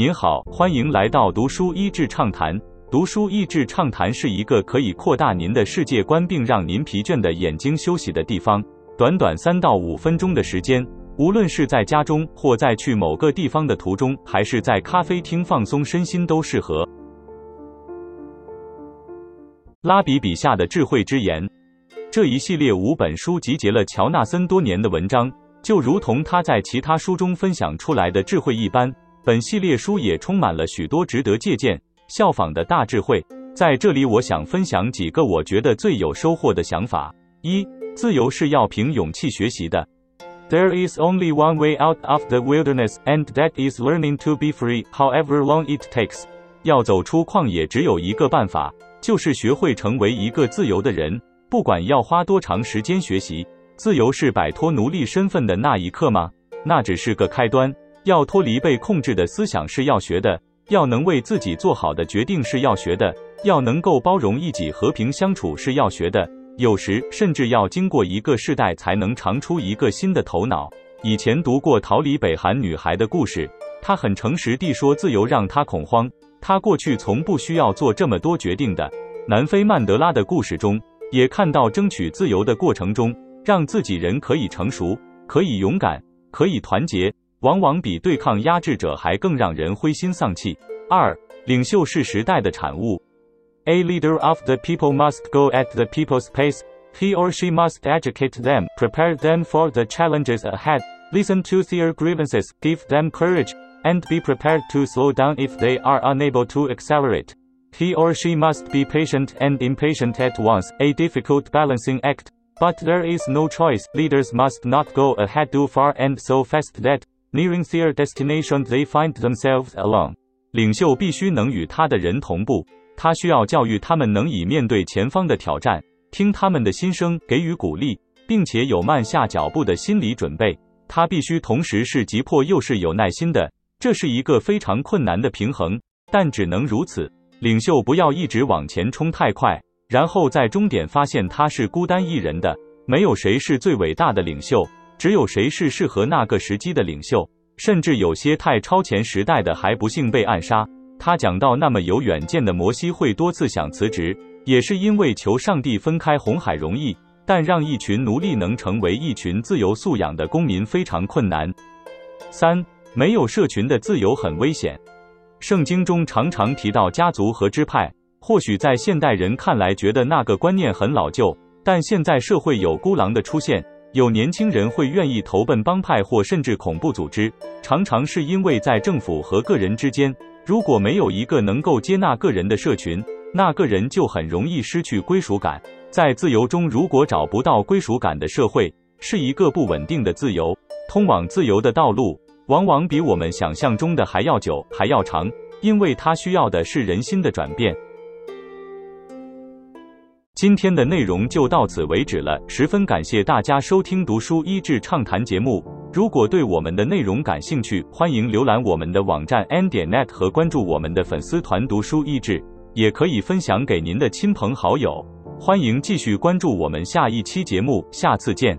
您好，欢迎来到读书益智畅谈。读书益智畅谈是一个可以扩大您的世界观，并让您疲倦的眼睛休息的地方。短短三到五分钟的时间，无论是在家中，或在去某个地方的途中，还是在咖啡厅放松身心，都适合。拉比笔下的智慧之言，这一系列五本书集结了乔纳森多年的文章，就如同他在其他书中分享出来的智慧一般。本系列书也充满了许多值得借鉴、效仿的大智慧。在这里，我想分享几个我觉得最有收获的想法：一、自由是要凭勇气学习的。There is only one way out of the wilderness, and that is learning to be free, however long it takes. 要走出旷野，只有一个办法，就是学会成为一个自由的人，不管要花多长时间学习。自由是摆脱奴隶身份的那一刻吗？那只是个开端。要脱离被控制的思想是要学的，要能为自己做好的决定是要学的，要能够包容一己、和平相处是要学的。有时甚至要经过一个世代才能长出一个新的头脑。以前读过逃离北韩女孩的故事，她很诚实地说，自由让她恐慌。她过去从不需要做这么多决定的。南非曼德拉的故事中，也看到争取自由的过程中，让自己人可以成熟，可以勇敢，可以团结。往往比对抗压制者还更让人灰心丧气。二，领袖是时代的产物。A leader of the people must go at the people's pace. He or she must educate them, prepare them for the challenges ahead, listen to their grievances, give them courage, and be prepared to slow down if they are unable to accelerate. He or she must be patient and impatient at once, a difficult balancing act. But there is no choice. Leaders must not go ahead too far and so fast that Nearing their destination, they find themselves alone. 领袖必须能与他的人同步，他需要教育他们能以面对前方的挑战，听他们的心声，给予鼓励，并且有慢下脚步的心理准备。他必须同时是急迫又是有耐心的，这是一个非常困难的平衡，但只能如此。领袖不要一直往前冲太快，然后在终点发现他是孤单一人的。没有谁是最伟大的领袖。只有谁是适合那个时机的领袖，甚至有些太超前时代的还不幸被暗杀。他讲到，那么有远见的摩西会多次想辞职，也是因为求上帝分开红海容易，但让一群奴隶能成为一群自由素养的公民非常困难。三，没有社群的自由很危险。圣经中常常提到家族和支派，或许在现代人看来觉得那个观念很老旧，但现在社会有孤狼的出现。有年轻人会愿意投奔帮派或甚至恐怖组织，常常是因为在政府和个人之间，如果没有一个能够接纳个人的社群，那个人就很容易失去归属感。在自由中，如果找不到归属感的社会，是一个不稳定的自由。通往自由的道路，往往比我们想象中的还要久，还要长，因为它需要的是人心的转变。今天的内容就到此为止了，十分感谢大家收听《读书一智畅谈》节目。如果对我们的内容感兴趣，欢迎浏览我们的网站 n 点 net 和关注我们的粉丝团“读书益智”，也可以分享给您的亲朋好友。欢迎继续关注我们下一期节目，下次见。